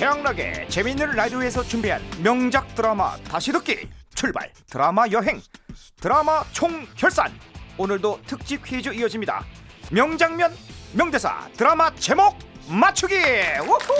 최양락의 재미있는 라디오에서 준비한 명작 드라마 다시 듣기 출발 드라마 여행 드라마 총결산 오늘도 특집 퀴즈 이어집니다 명장면 명대사 드라마 제목 맞추기 우후!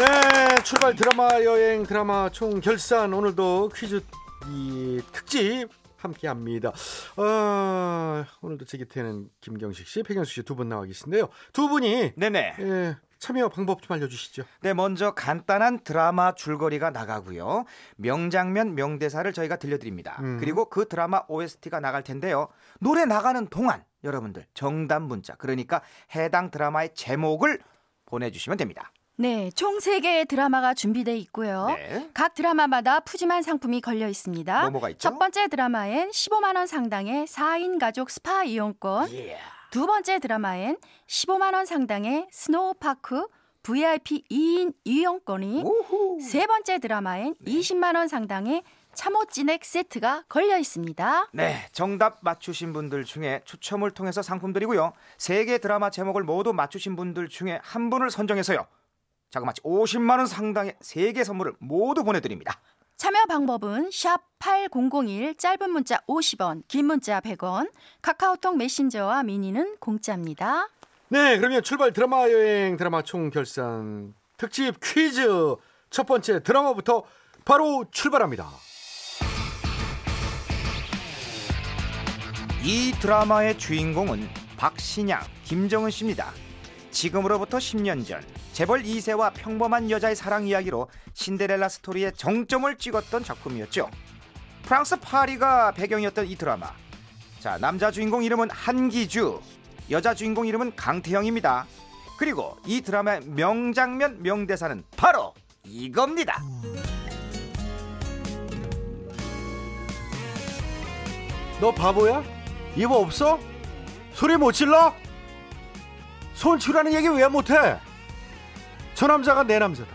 네, 출발 드라마 여행 드라마 총 결산 오늘도 퀴즈 이 특집 함께합니다. 어, 오늘도 제 곁에는 김경식 씨, 백영수 씨 두 분 나와 계신데요. 두 분이 네네 예, 참여 방법 좀 알려주시죠. 네, 먼저 간단한 드라마 줄거리가 나가고요. 명장면, 명대사를 저희가 들려드립니다. 음. 그리고 그 드라마 OST가 나갈 텐데요. 노래 나가는 동안 여러분들 정답 문자, 그러니까 해당 드라마의 제목을 보내주시면 됩니다. 네, 총 3개의 드라마가 준비돼 있고요. 네. 각 드라마마다 푸짐한 상품이 걸려 있습니다. 첫 번째 드라마엔 15만 원 상당의 4인 가족 스파 이용권, 예. 두 번째 드라마엔 15만 원 상당의 스노우파크 VIP 2인 이용권이, 우후. 세 번째 드라마엔 20만 원 상당의 참호진액 세트가 걸려 있습니다. 네, 정답 맞추신 분들 중에 추첨을 통해서 상품 드리고요. 세 개 드라마 제목을 모두 맞추신 분들 중에 한 분을 선정해서요. 자그마치 50만 원 상당의 세 개 선물을 모두 보내드립니다. 참여 방법은 샵 8001 짧은 문자 50원, 긴 문자 100원, 카카오톡 메신저와 미니는 공짜입니다. 네, 그러면 출발 드라마 여행 드라마 총 결산 특집 퀴즈 첫 번째 드라마부터 바로 출발합니다. 이 드라마의 주인공은 박신양, 김정은 씨입니다. 지금으로부터 10년 전 재벌 2세와 평범한 여자의 사랑 이야기로 신데렐라 스토리의 정점을 찍었던 작품이었죠. 프랑스 파리가 배경이었던 이 드라마. 자, 남자 주인공 이름은 한기주, 여자 주인공 이름은 강태영입니다. 그리고 이 드라마의 명장면 명대사는 바로 이겁니다. 너 바보야? 입 없어? 소리 못 질러? 손치라는 얘기 왜 못해? 저 남자가 내 남자다.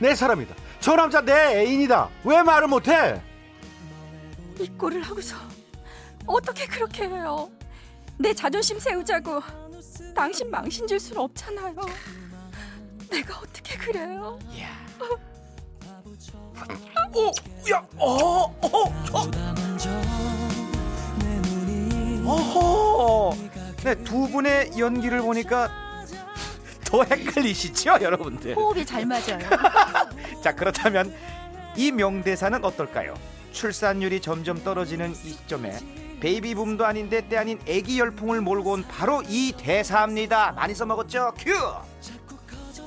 내 사람이다. 저 남자 내 애인이다. 왜 말을 못해? 이 꼴을 하고서 어떻게 그렇게 해요? 내 자존심 세우자고 당신 망신 줄순 없잖아요. 내가 어떻게 그래요? 오, 야, 어, 어, 어. 어허. 네, 두 분의 연기를 보니까 더 헷갈리시죠, 여러분들? 호흡이 잘 맞아요. 자, 그렇다면 이 명대사는 어떨까요? 출산율이 점점 떨어지는 이 시점에 베이비붐도 아닌데 때 아닌 애기 열풍을 몰고 온 바로 이 대사입니다. 많이 써먹었죠? 큐!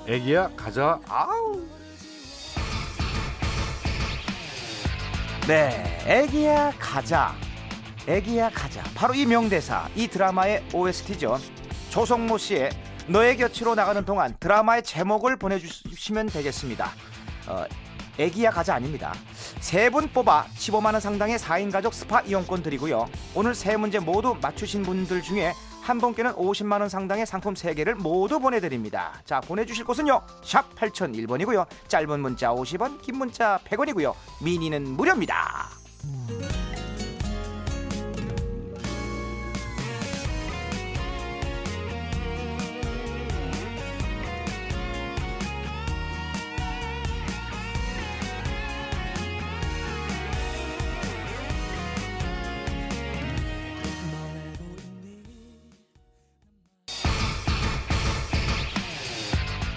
애기야 가자. 아우. 네, 애기야 가자. 애기야 가자. 바로 이 명대사, 이 드라마의 OST죠. 조성모 씨의 너의 곁으로 나가는 동안 드라마의 제목을 보내주시면 되겠습니다. 어, 애기야 가자 아닙니다. 세 분 뽑아 15만 원 상당의 4인 가족 스파 이용권 드리고요. 오늘 세 문제 모두 맞추신 분들 중에 한 분께는 50만 원 상당의 상품 3개를 모두 보내드립니다. 자 보내주실 곳은요. 샵 8001번이고요. 짧은 문자 50원, 긴 문자 100원이고요. 미니는 무료입니다.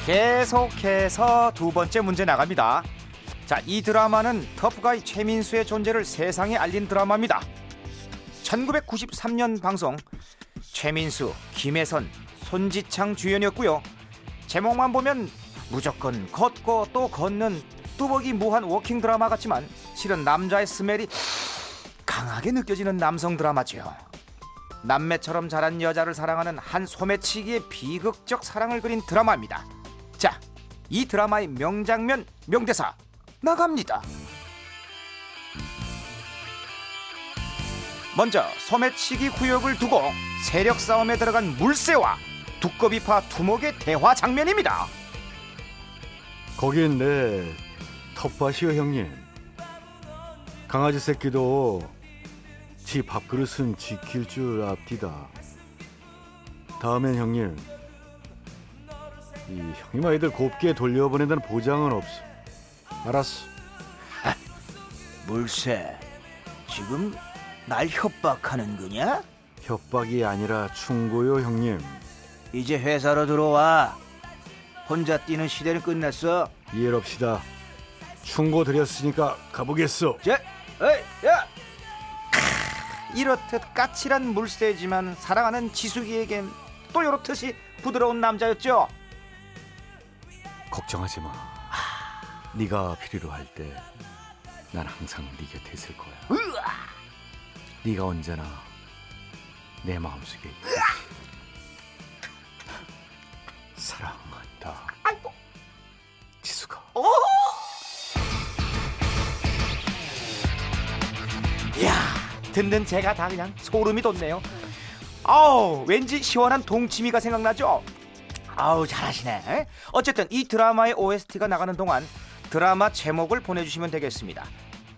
계속해서 두 번째 문제 나갑니다. 자, 이 드라마는 터프가이 최민수의 존재를 세상에 알린 드라마입니다. 1993년 방송 최민수, 김혜선, 손지창 주연이었고요. 제목만 보면 무조건 걷고 또 걷는 뚜벅이 무한 walking 드라마 같지만 실은 남자의 smell이 강하게 느껴지는 남성 드라마죠. 남매처럼 자란 여자를 사랑하는 한 소매치기의 비극적 사랑을 그린 드라마입니다. 자, 이 드라마의 명장면, 명대사 나갑니다. 먼저 소매치기 구역을 두고 세력 싸움에 들어간 물새와 두꺼비파 두목의 대화 장면입니다. 거긴 내 텃밭이요 형님. 강아지 새끼도 지 밥그릇은 지킬 줄 압디다. 다음엔 형님 이 형님 아이들 곱게 돌려보낸다는 보장은 없어. 알았어. 물새 지금 날 협박하는 거냐? 협박이 아니라 충고요 형님. 이제 회사로 들어와 혼자 뛰는 시대는 끝났어 이해합시다. 충고 드렸으니까 가보겠소. 자, 어이, 야! 크, 이렇듯 까칠한 물새지만 사랑하는 지숙이에겐 또 이렇듯이 부드러운 남자였죠 걱정하지 마. 네가 필요로 할 때 난 항상 네 곁에 있을 거야. 네가 언제나 내 마음속에. 사랑한다. 지수가. 이야 듣는 제가 다 그냥 소름이 돋네요 아우 왠지 시원한 동치미가 생각나죠 아우 잘하시네. 에? 어쨌든 이 드라마의 OST가 나가는 동안 드라마 제목을 보내주시면 되겠습니다.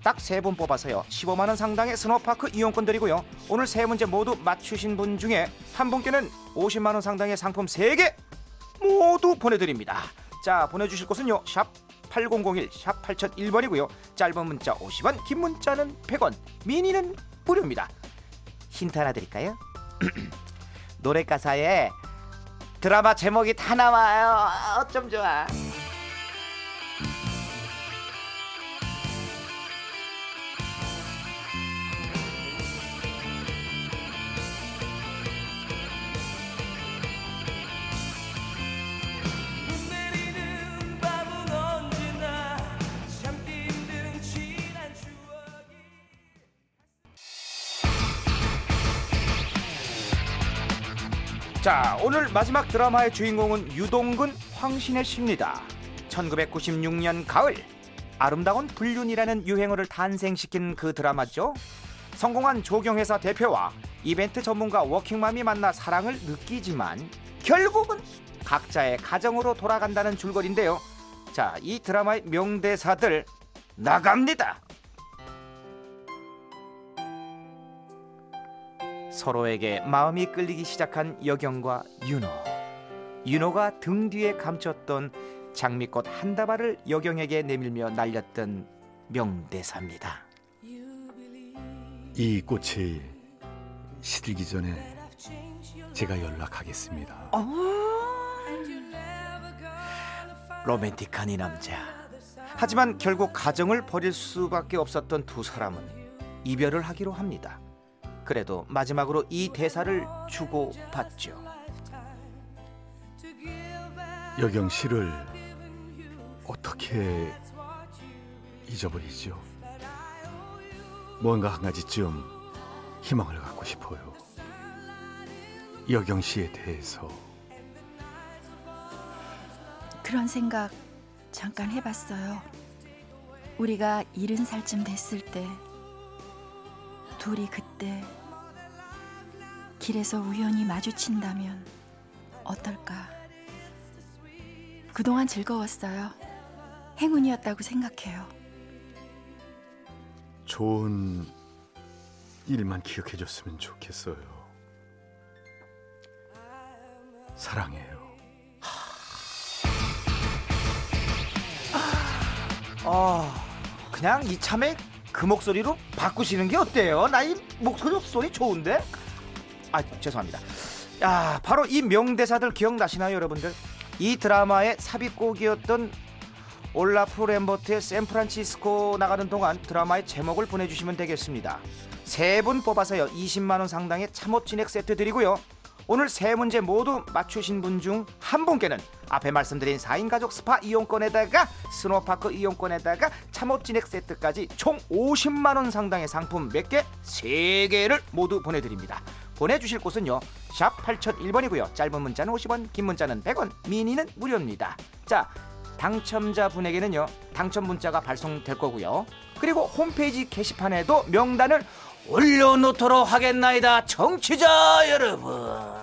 딱 세 분 뽑아서요. 15만 원 상당의 스노파크 이용권 드리고요. 오늘 세 문제 모두 맞추신 분 중에 한 분께는 50만 원 상당의 상품 3개 모두 보내드립니다. 자 보내주실 곳은요. 샵 8001, 샵 8001번이고요. 짧은 문자 50원 긴 문자는 100원 미니는 무료입니다. 힌트 하나 드릴까요? 노래 가사에 드라마 제목이 다 나와요. 어쩜 좋아 자 오늘 마지막 드라마의 주인공은 유동근 황신혜 씨입니다. 1996년 가을 아름다운 불륜이라는 유행어를 탄생시킨 그 드라마죠. 성공한 조경회사 대표와 이벤트 전문가 워킹맘이 만나 사랑을 느끼지만 결국은 각자의 가정으로 돌아간다는 줄거리인데요. 자 이 드라마의 명대사들 나갑니다 서로에게 마음이 끌리기 시작한 여경과 윤호. 윤호가 등 뒤에 감췄던 장미꽃 한 다발을 여경에게 내밀며 날렸던 명대사입니다. 이 꽃이 시들기 전에 제가 연락하겠습니다. 로맨틱한 이 남자. 하지만 결국 가정을 버릴 수밖에 없었던 두 사람은 이별을 하기로 합니다. 그래도 마지막으로 이 대사를 주고 받죠. 여경 씨를 어떻게 잊어버리죠? 뭔가 한 가지쯤 희망을 갖고 싶어요. 여경 씨에 대해서 그런 생각 잠깐 해봤어요. 우리가 일흔 살쯤 됐을 때 둘이 그때 길에서 우연히 마주친다면 어떨까? 그동안 즐거웠어요. 행운이었다고 생각해요. 좋은 일만 기억해줬으면 좋겠어요. 사랑해요. 아, 그냥 이참에 그 목소리로 바꾸시는 게 어때요? 나 이 목소리 소리 좋은데? 아, 죄송합니다. 야, 바로 이 명대사들 기억나시나요, 여러분들? 이 드라마의 삽입곡이었던 올라프 램버트의 샌프란시스코 나가는 동안 드라마의 제목을 보내주시면 되겠습니다. 세 분 뽑아서요 20만 원 상당의 참옷 진액 세트 드리고요. 오늘 세 문제 모두 맞추신 분 중 한 분께는 앞에 말씀드린 4인 가족 스파 이용권에다가 스노파크 이용권에다가 참옻 진액 세트까지 총 50만 원 상당의 상품 몇 개? 세 개를 모두 보내드립니다. 보내주실 곳은요 샵 8001번이고요 짧은 문자는 50원 긴 문자는 100원 미니는 무료입니다 자 당첨자분에게는요 당첨 문자가 발송될 거고요 그리고 홈페이지 게시판에도 명단을 올려놓도록 하겠나이다 청취자 여러분